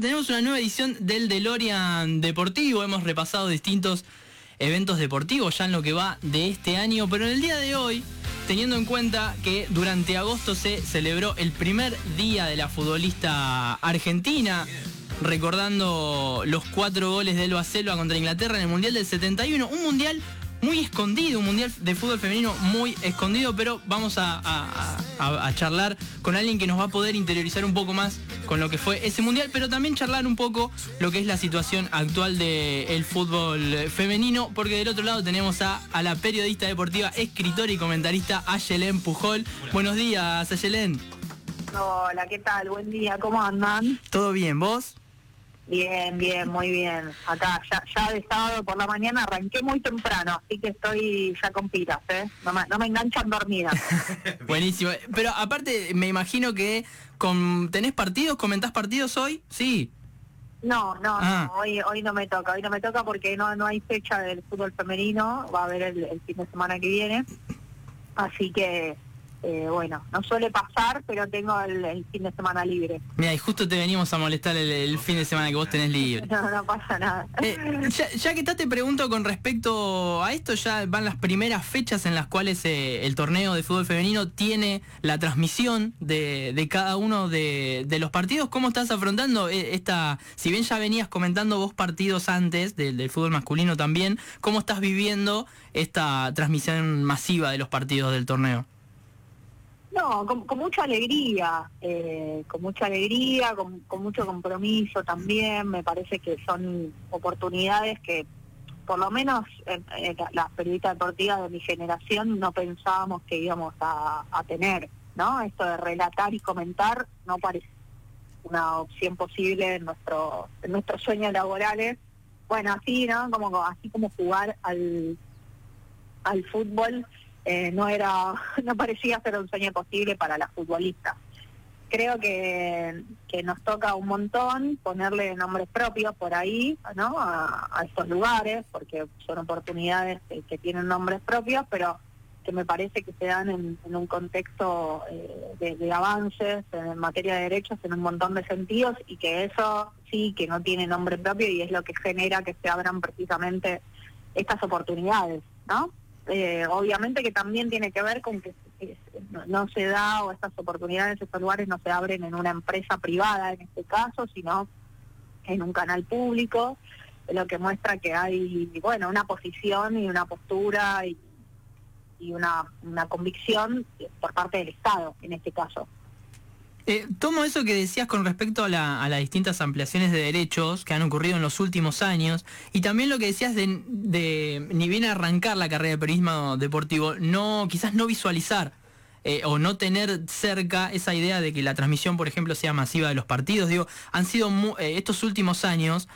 Tenemos una nueva edición del DeLorean Deportivo. Hemos repasado distintos eventos deportivos ya en lo que va de este año, pero en el día de hoy, teniendo en cuenta que durante agosto se celebró el primer día de la futbolista argentina, recordando los cuatro goles de Elba Selva contra Inglaterra en el Mundial del 71, un mundial muy escondido, un mundial de fútbol femenino muy escondido, pero vamos a, charlar con alguien que nos va a poder interiorizar un poco más con lo que fue ese mundial, pero también charlar un poco lo que es la situación actual del fútbol femenino, porque del otro lado tenemos a, la periodista deportiva, escritora y comentarista Ayelen Pujol. Buenos días, Ayelen. Hola, ¿qué tal? Buen día, ¿cómo andan? ¿Todo bien, vos? Bien, bien, muy bien. Acá ya, ya de sábado por la mañana arranqué muy temprano, así que estoy ya con pilas, ¿eh? No me, no me enganchan dormida. Buenísimo. Pero aparte, me imagino que con ¿tenés partidos? ¿Comentás partidos hoy? Sí. No, no, ah. hoy, hoy no me toca, hoy no me toca porque no, no hay fecha del fútbol femenino, va a haber el fin de semana que viene, así que eh, bueno, no suele pasar, pero tengo el, fin de semana libre. Mira, y justo te venimos a molestar el, fin de semana que vos tenés libre. No, no pasa nada. Eh, ya, que está, te pregunto con respecto a esto, ya van las primeras fechas en las cuales eh, el torneo de fútbol femenino tiene la transmisión de, cada uno de, los partidos. ¿Cómo estás afrontando esta, si bien ya venías comentando vos partidos antes del, del fútbol masculino también, ¿cómo estás viviendo esta transmisión masiva de los partidos del torneo? No, con, mucha alegría, eh, con mucha alegría, con, mucho compromiso también. Me parece que son oportunidades que, por lo menos las periodistas deportivas de mi generación, no pensábamos que íbamos a, tener, ¿no? Esto de relatar y comentar no parece una opción posible en nuestro en nuestros sueños laborales. Bueno, así, ¿no? Como así como jugar al al fútbol eh, no era, no parecía ser un sueño posible para las futbolistas. Creo que, que nos toca un montón ponerle nombres propios por ahí, ¿no? A, estos lugares, porque son oportunidades que, tienen nombres propios, pero que me parece que se dan en, un contexto eh, de, avances en materia de derechos en un montón de sentidos y que eso sí que no tiene nombre propio y es lo que genera que se abran precisamente estas oportunidades, ¿no? Eh, obviamente que también tiene que ver con que no, se da o estas oportunidades, estos lugares no se abren en una empresa privada en este caso, sino en un canal público, lo que muestra que hay, bueno, una posición y una postura y, y una, una convicción por parte del Estado en este caso. Eh, tomo eso que decías con respecto a, las distintas ampliaciones de derechos que han ocurrido en los últimos años y también lo que decías de, ni bien arrancar la carrera de periodismo deportivo, no quizás no visualizar eh, o no tener cerca esa idea de que la transmisión, por ejemplo, sea masiva de los partidos. Digo, han sido eh, estos últimos años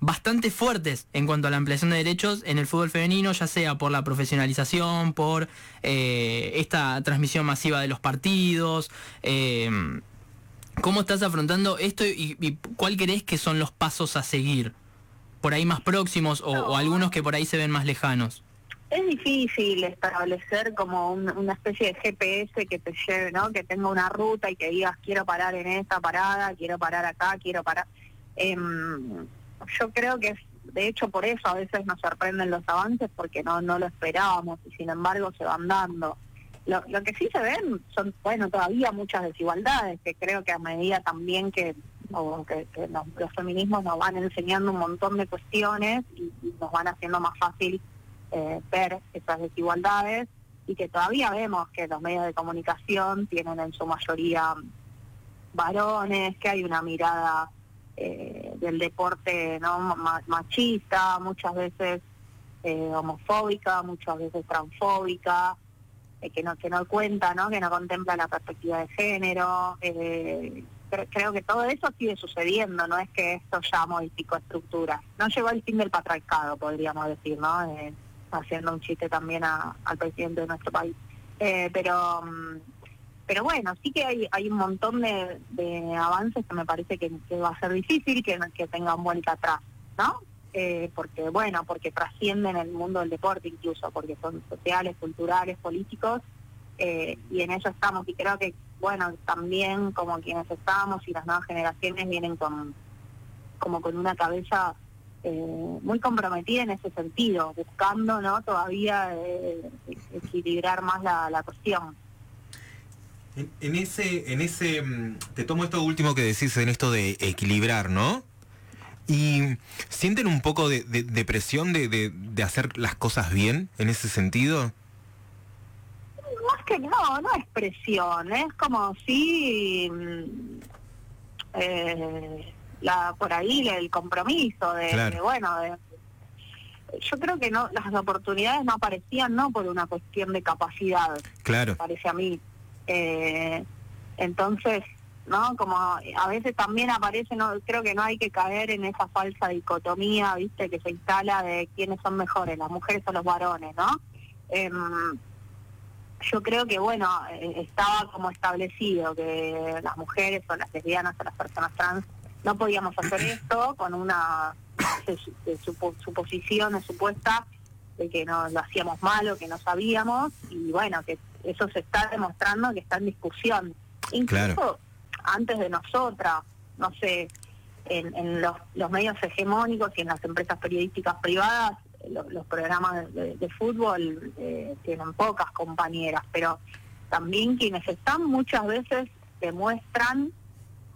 bastante fuertes en cuanto a la ampliación de derechos en el fútbol femenino, ya sea por la profesionalización, por esta transmisión masiva de los partidos. ¿Cómo estás afrontando esto y, cuál crees que son los pasos a seguir? ¿Por ahí más próximos o, algunos que por ahí se ven más lejanos? Es difícil establecer como una especie de GPS que te lleve, ¿no? Que tenga una ruta y que digas quiero parar en esta parada, quiero parar acá, quiero parar. Em, yo creo que es, de hecho por eso a veces nos sorprenden los avances porque no, no lo esperábamos y sin embargo se van dando. Lo, que sí se ven son, bueno, todavía muchas desigualdades, que creo que a medida también que, los, feminismos nos van enseñando un montón de cuestiones y, nos van haciendo más fácil eh, ver esas desigualdades y que todavía vemos que los medios de comunicación tienen en su mayoría varones, que hay una mirada eh, del deporte no machista, muchas veces eh, homofóbica, muchas veces transfóbica, eh, que no que no cuenta, ¿no? que no contempla la perspectiva de género. Eh, creo que todo eso sigue sucediendo, no es que esto ya modificó estructuras. No llegó el fin del patriarcado, podríamos decir, ¿no? Eh, haciendo un chiste también al presidente de nuestro país. pero mm, pero bueno, sí que hay, hay un montón de, avances que me parece que, va a ser difícil que, que tengan vuelta atrás, ¿no? Eh, porque bueno, porque trascienden el mundo del deporte incluso, porque son sociales, culturales, políticos, eh, y en eso estamos. Y creo que, bueno, también como quienes estamos y las nuevas generaciones vienen con, como con una cabeza eh, muy comprometida en ese sentido, buscando no todavía equilibrar más la, cuestión. En, ese, en ese, mm, te tomo esto último que decís en esto de equilibrar, ¿no? ¿Y sienten un poco de, de, presión de, de, hacer las cosas bien en ese sentido? Más que no, no es presión, es como si mm, eh, la por ahí el compromiso de, bueno, yo creo que no las oportunidades no aparecían no por una cuestión de capacidad, claro. parece a mí. Eh, entonces, ¿no? Como a veces también aparece, no creo que no hay que caer en esa falsa dicotomía, ¿viste? Que se instala de quiénes son mejores, las mujeres o los varones, ¿no? Em, yo creo que, bueno, eh, estaba como establecido que las mujeres o las lesbianas o las personas trans no podíamos hacer esto con una suposición supuesta de que no lo hacíamos mal o que no sabíamos y bueno, que eso se está demostrando que está en discusión. Incluso antes de nosotras, no sé, en, los, medios hegemónicos y en las empresas periodísticas privadas, los programas de, fútbol eh, tienen pocas compañeras, pero también quienes están muchas veces demuestran,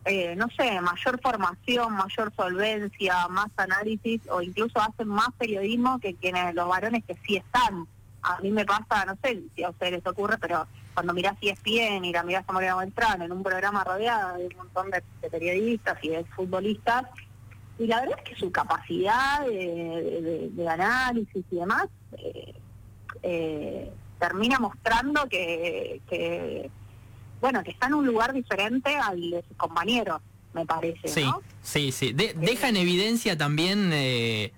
eh, no sé, mayor formación, mayor solvencia, más análisis o incluso hacen más periodismo que quienes los varones que sí están. A mí me pasa, no sé si a ustedes les ocurre, pero cuando mirás ESPN y la mirás a Morena Beltrán en un programa rodeado de un montón de, periodistas y de futbolistas, y la verdad es que su capacidad de, análisis y demás eh, eh, termina mostrando que, bueno, que está en un lugar diferente al de sus compañeros, me parece. Sí, sí, sí. deja en evidencia también eh,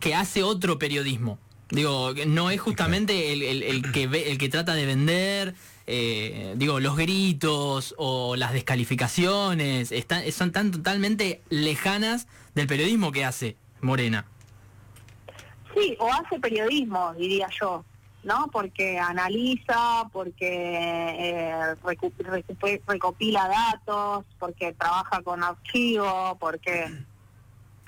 que hace otro periodismo. Digo, no es justamente el, que el que trata de vender, eh, digo, los gritos o las descalificaciones, están, son tan totalmente lejanas del periodismo que hace Morena. Sí, o hace periodismo, diría yo, ¿no? Porque analiza, porque eh, recopila datos, porque trabaja con archivos, porque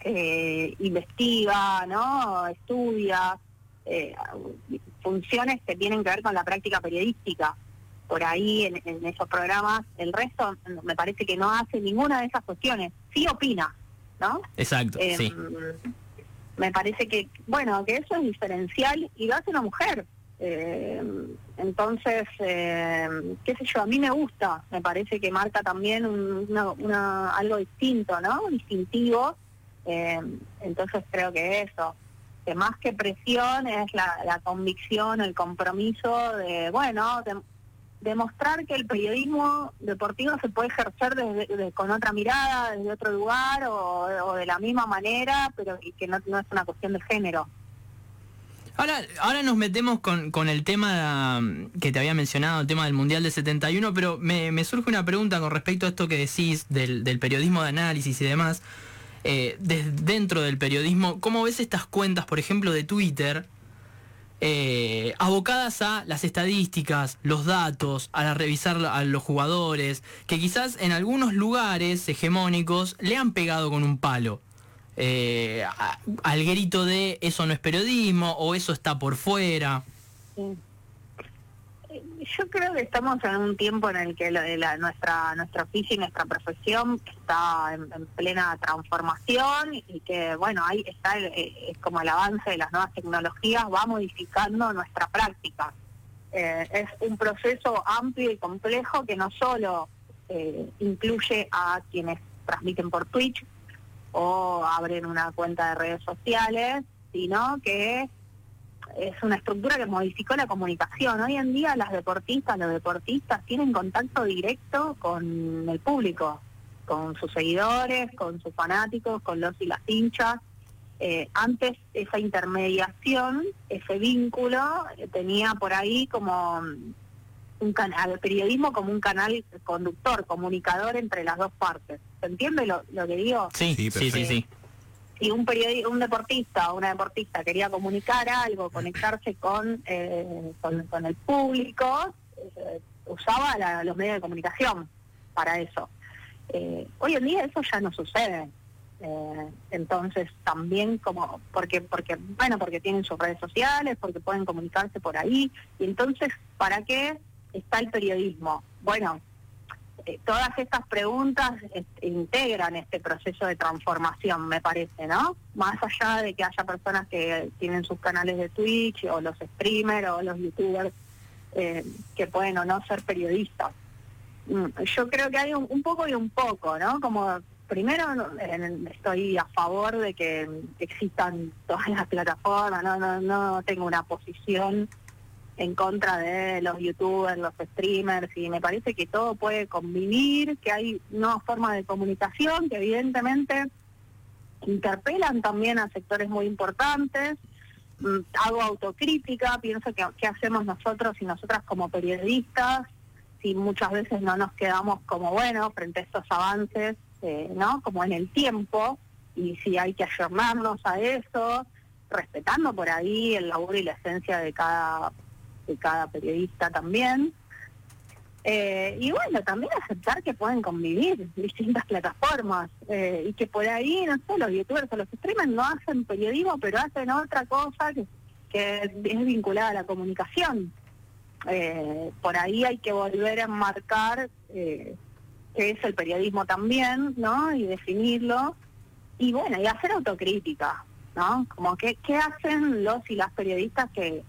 eh, investiga, ¿no? Estudia eh, funciones que tienen que ver con la práctica periodística. Por ahí en, esos programas, el resto me parece que no hace ninguna de esas cuestiones. Sí opina, ¿no? Exacto, em, sí. Me parece que, bueno, que eso es diferencial y lo hace una mujer. Em, entonces, em, qué sé yo, a mí me gusta, me parece que marca también una, algo distinto, ¿no? Distintivo. entonces creo que eso más que presión es la, convicción, el compromiso de, bueno, de, demostrar que el periodismo deportivo se puede ejercer desde, con otra mirada, desde otro lugar o, de la misma manera, pero y que no, es una cuestión de género. Ahora, ahora nos metemos con, con, el tema que te había mencionado, el tema del Mundial de 71, pero me, me surge una pregunta con respecto a esto que decís del, del periodismo de análisis y demás eh, dentro del periodismo, ¿cómo ves estas cuentas, por ejemplo, de Twitter, eh, abocadas a las estadísticas, los datos, a revisar a los jugadores, que quizás en algunos lugares hegemónicos le han pegado con un palo? Eh, al grito de eso no es periodismo o eso está por fuera yo creo que estamos en un tiempo en el que la, nuestra nuestro oficio y nuestra profesión está en, plena transformación y que bueno ahí está eh, es como el avance de las nuevas tecnologías va modificando nuestra práctica. Eh, es un proceso amplio y complejo que no solo eh, incluye a quienes transmiten por Twitch o abren una cuenta de redes sociales sino que es una estructura que modificó la comunicación. Hoy en día las deportistas, los deportistas tienen contacto directo con el público, con sus seguidores, con sus fanáticos, con los y las hinchas. Eh, antes esa intermediación, ese vínculo, eh, tenía por ahí como un canal, periodismo como un canal conductor, comunicador entre las dos partes. ¿Se entiende lo, lo que digo? Sí, sí, sí, sí si un un deportista o una deportista quería comunicar algo, conectarse con, eh, con, el público, eh, usaba los medios de comunicación para eso. Eh, hoy en día eso ya no sucede. Eh, entonces también como porque porque bueno porque tienen sus redes sociales porque pueden comunicarse por ahí y entonces para qué está el periodismo bueno eh, todas estas preguntas este, integran este proceso de transformación me parece no más allá de que haya personas que tienen sus canales de Twitch o los streamers o los youtubers eh, que pueden o no ser periodistas. Mm, yo creo que hay un, un poco y un poco no como primero estoy a favor de que existan todas las plataformas, no, no, no tengo una posición en contra de los youtubers, los streamers, y me parece que todo puede convivir, que hay nuevas formas de comunicación que evidentemente interpelan también a sectores muy importantes. Mm, hago autocrítica, pienso que qué hacemos nosotros y nosotras como periodistas, si muchas veces no nos quedamos como, bueno, frente a estos avances, este, ¿no? Como en el tiempo, y si hay que ayornarnos a eso, respetando por ahí el labor y la esencia de cada, de cada periodista también. Eh, y bueno, también aceptar que pueden convivir distintas plataformas eh, y que por ahí, no sé, los youtubers o los streamers no hacen periodismo, pero hacen otra cosa que, que es vinculada a la comunicación. Eh, por ahí hay que volver a enmarcar que es el periodismo también, ¿no? Y definirlo. Y bueno, y hacer autocrítica, ¿no? Como que, ¿qué hacen los y las periodistas que,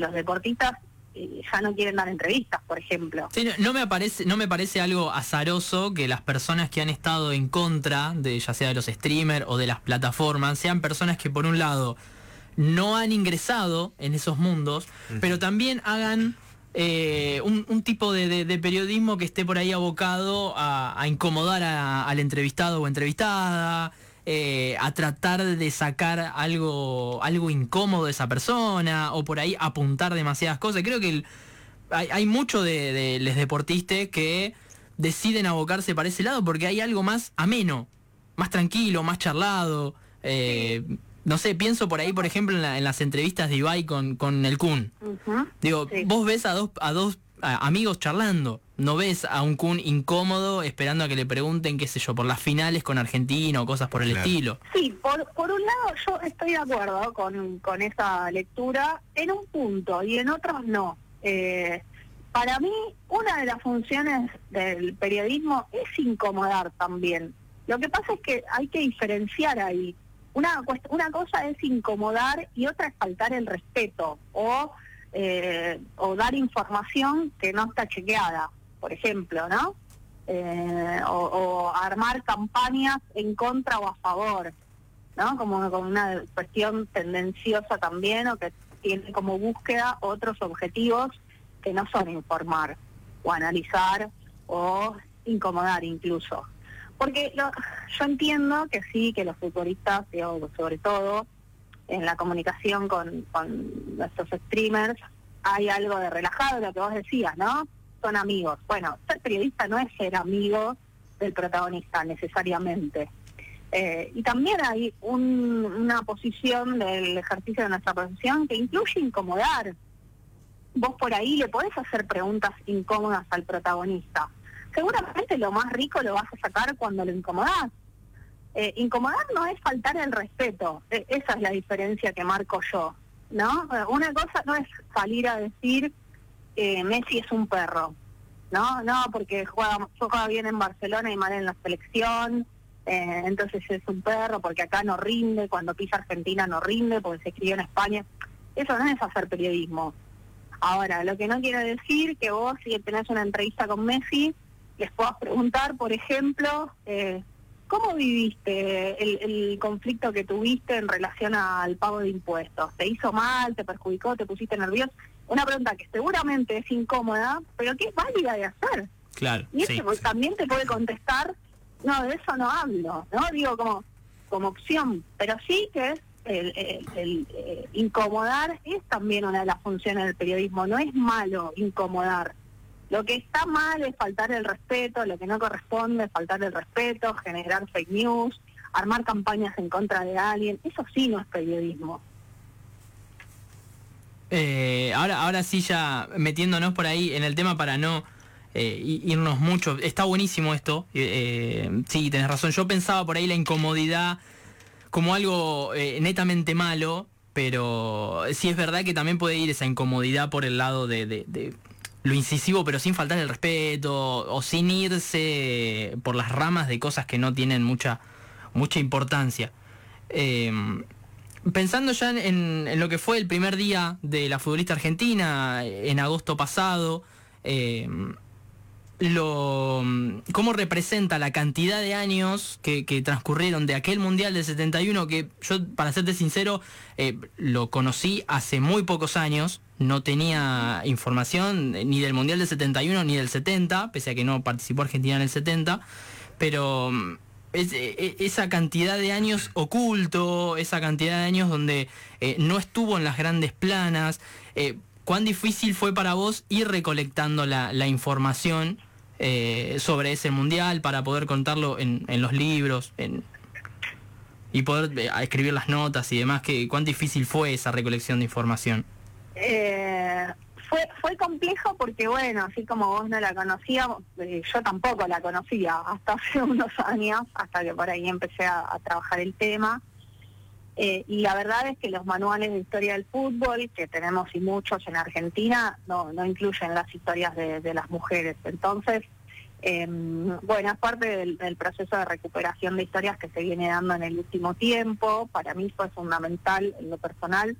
los deportistas eh, ya no quieren dar entrevistas, por ejemplo. Sí, no, me parece, no me parece algo azaroso que las personas que han estado en contra de ya sea de los streamers o de las plataformas sean personas que por un lado no han ingresado en esos mundos, pero también hagan eh, un, tipo de, periodismo que esté por ahí abocado a, incomodar al entrevistado o entrevistada, eh, a tratar de sacar algo, algo incómodo de esa persona, o por ahí apuntar demasiadas cosas. Creo que hay, mucho de, los deportistas que deciden abocarse para ese lado porque hay algo más ameno, más tranquilo, más charlado. Eh, no sé, pienso por ahí, por ejemplo, en, las entrevistas de Ibai con, con el Kun. Digo, vos ves a dos, a dos amigos charlando, no ves a un Kun incómodo esperando a que le pregunten, qué sé yo, por las finales con Argentina o cosas por el estilo. Sí, por, por un lado yo estoy de acuerdo con, con esa lectura en un punto y en otros no. Eh, para mí, una de las funciones del periodismo es incomodar también. Lo que pasa es que hay que diferenciar ahí una, una cosa es incomodar y otra es faltar el respeto o, eh, o dar información que no está chequeada, por ejemplo, ¿no? Eh, o, armar campañas en contra o a favor, ¿no? Como, como una cuestión tendenciosa también o que tiene como búsqueda otros objetivos que no son informar o analizar o incomodar incluso. Porque yo entiendo que sí, que los futbolistas, sobre todo en la comunicación con, nuestros streamers, hay algo de relajado, lo que vos decías, ¿no? Son amigos. Bueno, ser periodista no es ser amigo del protagonista necesariamente. Eh, y también hay una posición del ejercicio de nuestra profesión que incluye incomodar. Vos por ahí le podés hacer preguntas incómodas al protagonista seguramente lo más rico lo vas a sacar cuando lo incomodás. Eh, incomodar no es faltar el respeto, e, esa es la diferencia que marco yo, ¿no? Una cosa no es salir a decir eh, Messi es un perro, ¿no? No, porque juega, juega bien en Barcelona y mal en la selección, eh, entonces es un perro porque acá no rinde, cuando pisa Argentina no rinde porque se escribió en España. Eso no es hacer periodismo. Ahora, lo que no quiere decir que vos, si tenés una entrevista con Messi, les puedo preguntar, por ejemplo, eh, ¿cómo viviste el, conflicto que tuviste en relación al pago de impuestos? ¿Te hizo mal? ¿Te perjudicó? ¿Te pusiste nervioso? Una pregunta que seguramente es incómoda, pero que es válida de hacer. Claro. Y eso también te puede contestar, no, de eso no hablo, ¿no? Digo, como, como opción, pero sí que es el, eh, incomodar es también una de las funciones del periodismo, no es malo incomodar, lo que está mal es faltar el respeto, lo que no corresponde es faltar el respeto, generar fake news, armar campañas en contra de alguien. Eso sí no es periodismo. Eh, ahora, ahora sí ya metiéndonos por ahí en el tema para no eh, irnos mucho. Está buenísimo esto. Eh, sí, tenés razón. Yo pensaba por ahí la incomodidad como algo netamente malo, pero sí es verdad que también puede ir esa incomodidad por el lado de, lo incisivo, pero sin faltar el respeto o sin irse por las ramas de cosas que no tienen mucha, mucha importancia. Pensando ya en, lo que fue el primer día de la futbolista argentina en agosto pasado, lo cómo representa la cantidad de años que, transcurrieron de aquel Mundial del 71, que yo, para serte sincero, eh, lo conocí hace muy pocos años, no tenía información ni del Mundial del 71 ni del 70, pese a que no participó Argentina en el 70, pero mm, e, e, esa cantidad de años oculto, esa cantidad de años donde eh, no estuvo en las grandes planas, eh, ¿cuán difícil fue para vos ir recolectando la, información? Eh, sobre ese mundial para poder contarlo en, los libros y poder eh, escribir las notas y demás. Que, ¿Cuán difícil fue esa recolección de información? Eh, fue, complejo porque, bueno, así como vos no la conocías, yo tampoco la conocía hasta hace unos años, hasta que por ahí empecé a, trabajar el tema. y la verdad es que los manuales de historia del fútbol, que tenemos y muchos en Argentina, no, no incluyen las historias de las mujeres. Entonces, eh, bueno, es parte del, proceso de recuperación de historias que se viene dando en el último tiempo. Para mí fue fundamental, en lo personal,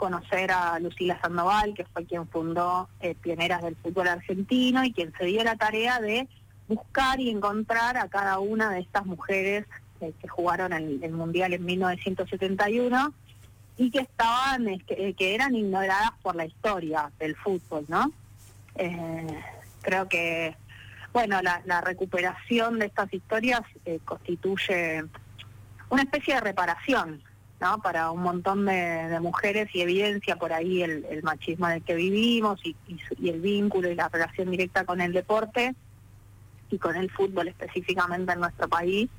conocer a Lucila Sandoval, que fue quien fundó eh, Pioneras del Fútbol Argentino y quien se dio la tarea de buscar y encontrar a cada una de estas mujeres eh, que jugaron el, el, Mundial en 1971 y que estaban, que, que, eran ignoradas por la historia del fútbol, ¿no? Eh, creo que bueno, la, recuperación de estas historias eh, constituye una especie de reparación, Para un montón de, mujeres y evidencia por ahí el, machismo en el que vivimos y, el vínculo y la relación directa con el deporte y con el fútbol específicamente en nuestro país.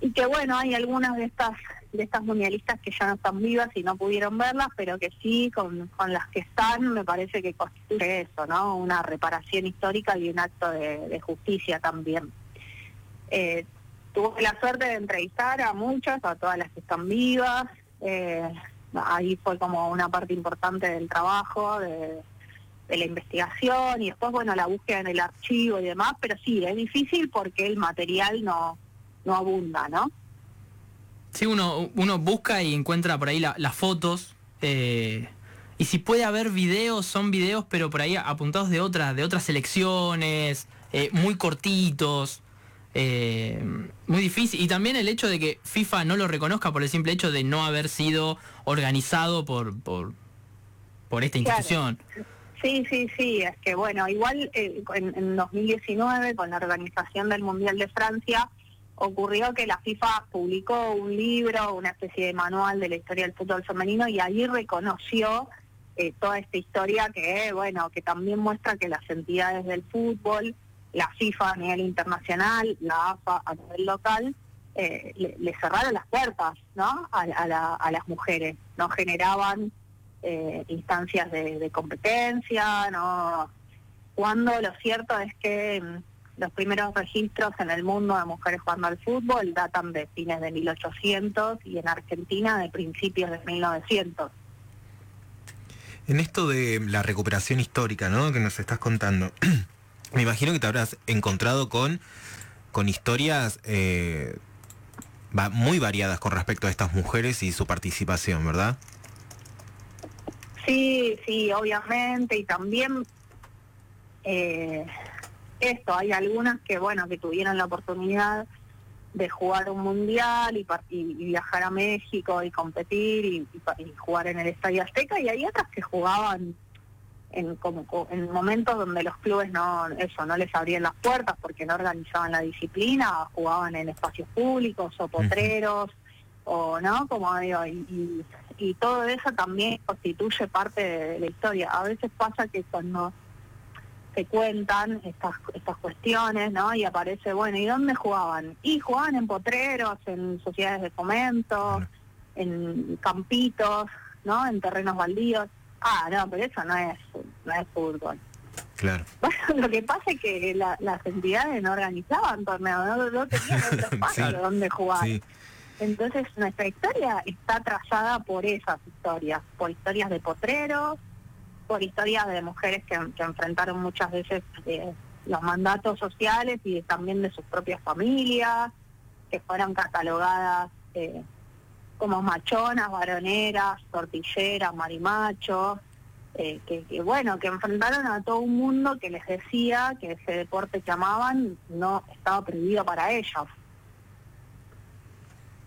Y que bueno, hay algunas de estas de estas mundialistas que ya no están vivas y no pudieron verlas, pero que sí, con, con las que están, me parece que constituye eso, ¿no? Una reparación histórica y un acto de, justicia también. Eh, tuve la suerte de entrevistar a muchas, a todas las que están vivas. Eh, ahí fue como una parte importante del trabajo, de, la investigación y después, bueno, la búsqueda en el archivo y demás, pero sí, es difícil porque el material no, no abunda, ¿no? Sí, uno, uno busca y encuentra por ahí las fotos. Eh, y si puede haber videos, son videos, pero por ahí apuntados de otras, de otras selecciones, eh, muy cortitos. Eh, muy difícil. Y también el hecho de que FIFA no lo reconozca por el simple hecho de no haber sido organizado por, por, por esta institución. Sí, sí, sí, es que bueno, igual en, en 2019 con la organización del Mundial de Francia, ocurrió que la FIFA publicó un libro, una especie de manual de la historia del fútbol femenino y ahí reconoció eh, toda esta historia que, bueno, que también muestra que las entidades del fútbol, la FIFA a nivel internacional, la AFA a nivel local, eh, le, cerraron las puertas ¿no? a, las mujeres, no generaban eh, instancias de, de competencia, no cuando lo cierto es que mm, los primeros registros en el mundo de mujeres jugando al fútbol datan de fines de 1800 y en Argentina de principios de 1900. En esto de la recuperación histórica, ¿no? Que nos estás contando, me imagino que te habrás encontrado con, con historias eh, muy variadas con respecto a estas mujeres y su participación, ¿verdad? Sí, sí, obviamente, y también eh, esto, hay algunas que, bueno, que tuvieron la oportunidad de jugar un mundial y, viajar a México y competir y, jugar en el Estadio Azteca y hay otras que jugaban en como en momentos donde los clubes no eso no les abrían las puertas porque no organizaban la disciplina jugaban en espacios públicos o potreros o no como digo y, y todo eso también constituye parte de la historia a veces pasa que cuando se cuentan estas estas cuestiones, ¿no? Y aparece, bueno, ¿y dónde jugaban? Y jugaban en potreros, en sociedades de fomento, en campitos, ¿no? En terrenos baldíos. Ah, no, pero eso no es, es fútbol. Claro. Bueno, lo que pasa es que las entidades no organizaban torneos, no, tenían otro espacio donde jugar. Entonces nuestra historia está trazada por esas historias, por historias de potreros, por historias de mujeres que, enfrentaron muchas veces eh, los mandatos sociales y también de sus propias familias, que fueron catalogadas eh, como machonas, varoneras, tortilleras, marimachos, eh, que, bueno, que enfrentaron a todo un mundo que les decía que ese deporte que amaban no estaba prohibido para ellos.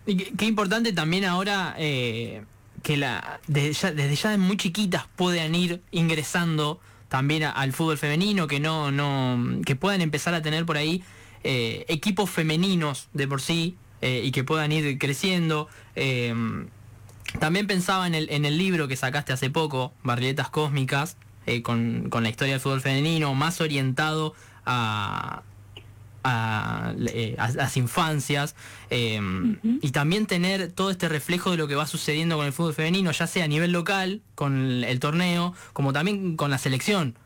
Y qué, importante también ahora eh, que la desde ya, desde muy chiquitas puedan ir ingresando también al fútbol femenino, que no, no, que puedan empezar a tener por ahí eh, equipos femeninos de por sí y que puedan ir creciendo. También pensaba en el, en el libro que sacaste hace poco, Barriletas Cósmicas, eh, con, la historia del fútbol femenino, más orientado a, a, eh, las infancias em, y también tener todo este reflejo de lo que va sucediendo con el fútbol femenino, ya sea a nivel local, con el torneo, como también con la selección.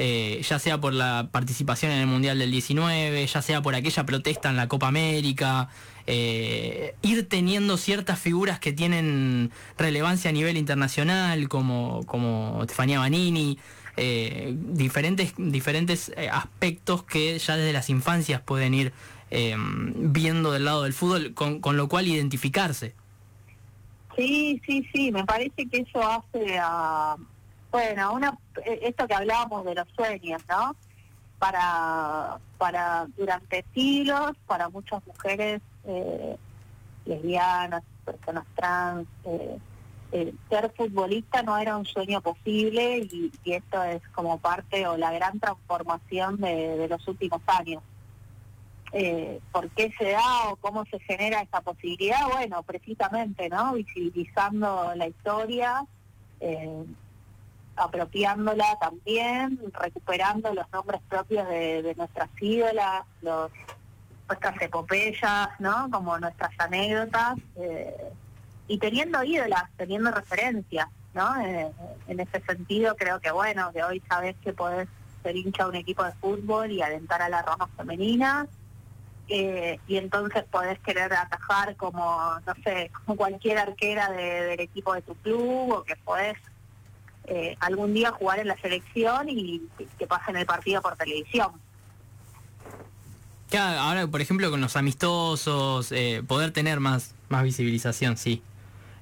Eh, ya sea por la participación en el Mundial del 19, ya sea por aquella protesta en la Copa América, eh, ir teniendo ciertas figuras que tienen relevancia a nivel internacional, como, como Estefanía Banini, eh, diferentes, diferentes aspectos que ya desde las infancias pueden ir viendo del lado del fútbol, con, con lo cual identificarse. Sí, sí, sí, me parece que eso hace a bueno, una, eh, esto que hablábamos de los sueños, ¿no? Para, para durante siglos, para muchas mujeres eh, lesbianas, personas trans, eh, ser futbolista no era un sueño posible y, esto es como parte o la gran transformación de, de los últimos años. ¿Por qué se da o cómo se genera esa posibilidad? Bueno, precisamente, ¿no? Visibilizando la historia. Eh, apropiándola también, recuperando los nombres propios de, nuestras ídolas, los, nuestras epopeyas, ¿no? Como nuestras anécdotas, eh, y teniendo ídolas, teniendo referencias, ¿no? Eh, en ese sentido creo que bueno, que hoy sabes que podés ser hincha de un equipo de fútbol y alentar a la rama femenina, eh, y entonces podés querer atajar como, no sé, como cualquier arquera del equipo de tu club, o que podés algún día jugar en la selección y que pasen el partido por televisión. Ahora, por ejemplo, con los amistosos, eh, poder tener más, más visibilización, sí.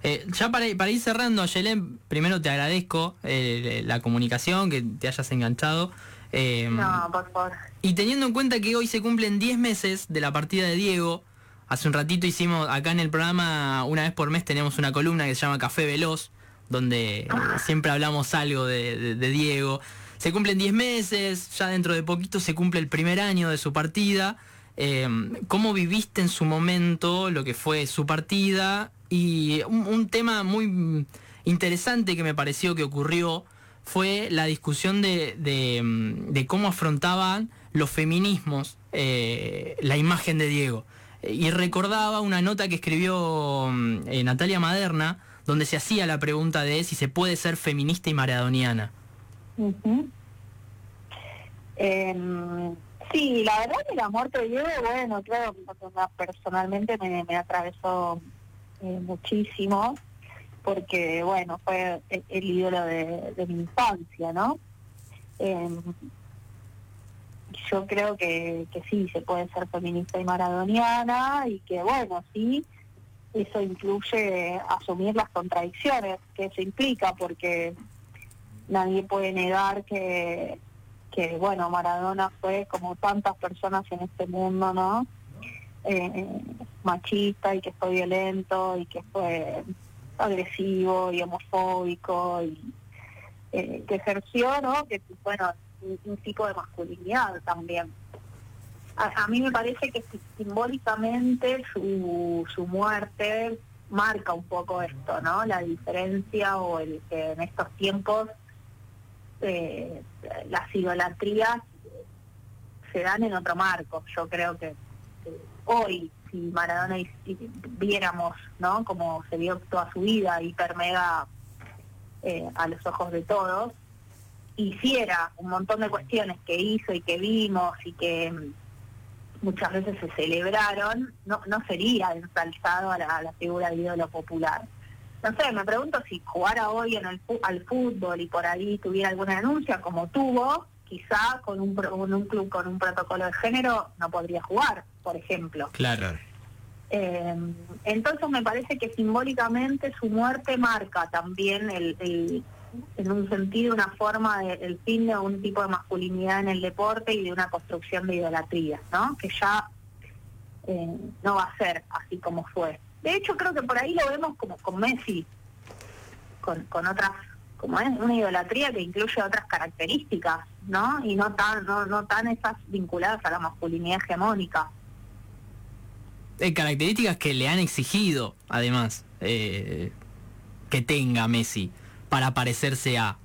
Eh, ya para, para, ir cerrando, Yelén, primero te agradezco la comunicación, que te hayas enganchado. no, por favor. Y teniendo en cuenta que hoy se cumplen 10 meses de la partida de Diego, hace un ratito hicimos, acá en el programa, una vez por mes tenemos una columna que se llama Café Veloz, donde siempre hablamos algo de, Diego. Se cumplen 10 meses, ya dentro de poquito se cumple el primer año de su partida. Eh, ¿Cómo viviste en su momento lo que fue su partida? Y un, tema muy interesante que me pareció que ocurrió fue la discusión de, cómo afrontaban los feminismos eh, la imagen de Diego. Y recordaba una nota que escribió eh, Natalia Maderna, donde se hacía la pregunta de si se puede ser feminista y maradoniana. Em, sí, la verdad que la muerte de Diego, bueno, claro, personalmente me, atravesó eh, muchísimo, porque, bueno, fue el, ídolo de, mi infancia, ¿no? Em, yo creo que, que sí, se puede ser feminista y maradoniana y que, bueno, sí, eso incluye asumir las contradicciones que eso implica, porque nadie puede negar que, que bueno, Maradona fue como tantas personas en este mundo, ¿no? Eh, machista y que fue violento y que fue agresivo y homofóbico y eh, que ejerció, ¿no? Que bueno, un tipo de masculinidad también a, mí me parece que simbólicamente su, su muerte marca un poco esto, ¿no? La diferencia o el que en estos tiempos eh, las idolatrías se dan en otro marco. Yo creo que hoy, si Maradona viéramos, ¿no? Como se vio toda su vida hiper mega eh, a los ojos de todos, hiciera un montón de cuestiones que hizo y que vimos y que mm, muchas veces se celebraron, no, no sería ensalzado a la, a la figura de ídolo popular. No sé, me pregunto si jugara hoy en el, al fútbol y por ahí tuviera alguna denuncia, como tuvo, quizá con un, con un club con un protocolo de género no podría jugar, por ejemplo. Claro. Eh, entonces me parece que simbólicamente su muerte marca también el, el- en un sentido una forma de, el fin de un tipo de masculinidad en el deporte y de una construcción de idolatría, ¿no? Que ya eh, no va a ser así como fue. De hecho creo que por ahí lo vemos como con Messi, con, con otras, como es una idolatría que incluye otras características, ¿no? Y no tan, no, no tan esas vinculadas a la masculinidad hegemónica. Eh, características que le han exigido, además, eh, que tenga Messi para parecerse a.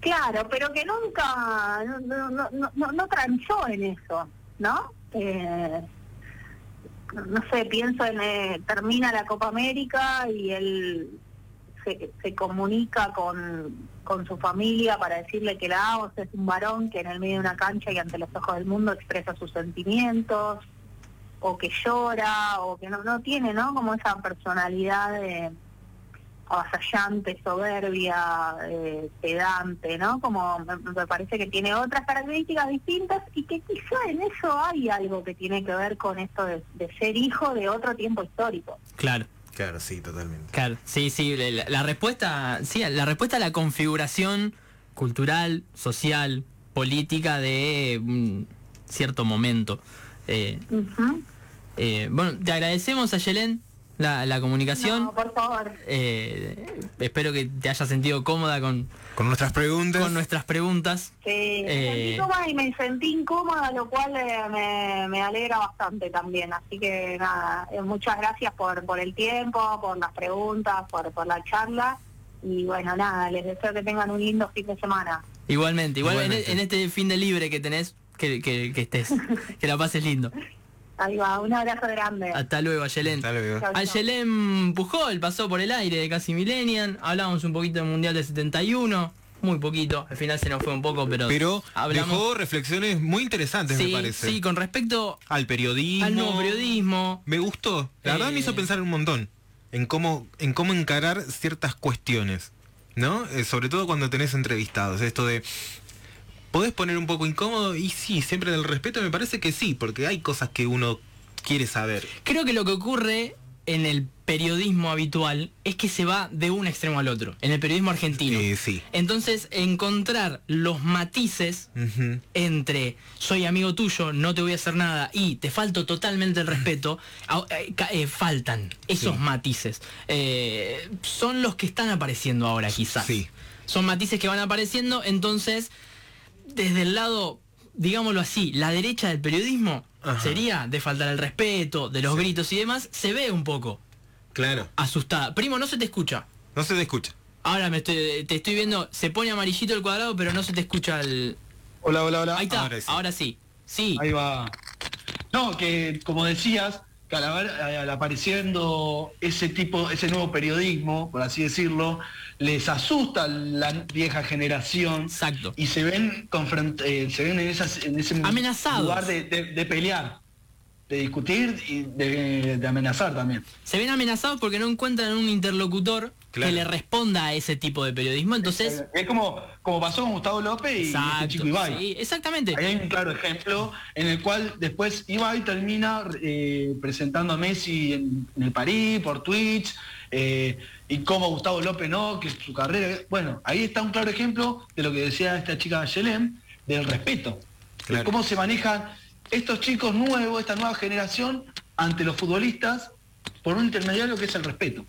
Claro, pero que nunca, no, no, no, no, no- no transó en eso, ¿no? Eh, no sé, pienso en, eh, termina la Copa América y él se, comunica con, con su familia para decirle que la AOS es un varón que en el medio de una cancha y ante los ojos del mundo expresa sus sentimientos, o que llora, o que no, no tiene, ¿no? Como esa personalidad de avasallante, soberbia, eh, pedante, ¿no? Como me, me parece que tiene otras características distintas y que quizá en eso hay algo que tiene que ver con esto de, de ser hijo de otro tiempo histórico. Claro. Claro, sí, totalmente. Claro, sí, sí, la, la respuesta, sí, la respuesta a la configuración cultural, social, política de un cierto momento. Eh, eh, bueno, te agradecemos a Yelén la, la comunicación. No, por favor. Eh, espero que te hayas sentido cómoda con, Con nuestras preguntas. con nuestras preguntas. Sí, me Eh. sentí cómoda y me sentí incómoda, lo cual eh, me, me alegra bastante también. Así que nada, eh, muchas gracias por, por el tiempo, por las preguntas, por, por la charla. Y bueno, nada, les deseo que tengan un lindo fin de semana. Igualmente, igual en-. En, este fin de libre que tenés, que, que- que estés, que la pases lindo. Ahí va, un abrazo grande. Hasta luego, Ayelén. Hasta luego. Ayelén Pujol pasó por el aire de Casi Millennial. Hablamos un poquito del Mundial del 71. Muy poquito. Al final se nos fue un poco, pero. Pero hablamos. dejó reflexiones muy interesantes, sí, me parece. sí, con respecto Al periodismo. al nuevo periodismo. Me gustó. La verdad me hizo Eh. pensar un montón en cómo, en cómo encarar ciertas cuestiones. ¿No? Eh, sobre todo cuando tenés entrevistados. Esto de. ¿Podés poner un poco incómodo? Y sí, siempre del respeto me parece que sí, porque hay cosas que uno quiere saber. Creo que lo que ocurre en el periodismo habitual es que se va de un extremo al otro. En el periodismo argentino. Eh, sí. Entonces, encontrar los matices entre soy amigo tuyo, no te voy a hacer nada y te falto totalmente el respeto, eh, eh, faltan esos Sí. matices. Eh, son los que están apareciendo ahora quizás. Sí. Son matices que van apareciendo, entonces, desde el lado, digámoslo así, la derecha del periodismo Ajá. sería de faltar el respeto, de los Sí. gritos y demás, se ve un poco Claro. asustada. Primo, no se te escucha. No se te escucha. Ahora me estoy, te estoy viendo, se pone amarillito el cuadrado, pero no se te escucha el... Hola, hola, hola. Ahí está, Ahora sí. ahora sí. Sí. Ahí va. No, que como decías, que al, haber- al apareciendo ese tipo, ese nuevo periodismo, por así decirlo, les asusta la vieja generación Exacto. y se ven confront- eh, se ven en, esas, en ese Amenazados. lugar de, de- de pelear, de discutir y de, de amenazar también. Se ven amenazados porque no encuentran un interlocutor Claro. que le responda a ese tipo de periodismo. Entonces, es como, como pasó con Gustavo López y este exacto, chico Ibai. sí, exactamente. Ahí hay un claro ejemplo en el cual después Ibai termina eh, presentando a Messi en, en el París por Twitch eh, y como Gustavo López no, que su carrera. Bueno, ahí está un claro ejemplo de lo que decía esta chica Yelén, del respeto. De Claro. cómo se manejan estos chicos nuevos, esta nueva generación, ante los futbolistas por un intermediario que es el respeto.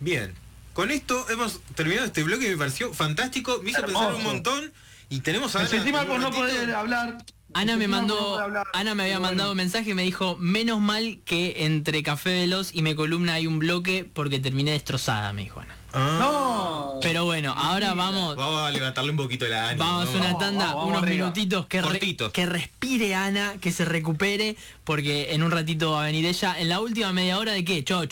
Bien. Con esto hemos terminado este bloque me pareció fantástico, me hizo pensar un Hermoso. montón y tenemos a Me Ana sentí mal en un por no poder hablar. Ana me no mandó. Ana me había mandado un mensaje y me dijo, menos mal que entre Café Veloz y mi columna hay un bloque porque terminé destrozada, me dijo Ana. Ah, No. Pero bueno, ahora vamos, Vamos a levantarle un poquito la vamos a una tanda, vamos, vamos unos arriba. minutitos que, re- que respire Ana, que se recupere, porque en un ratito va a venir ella. En la última media hora de qué, Chocho.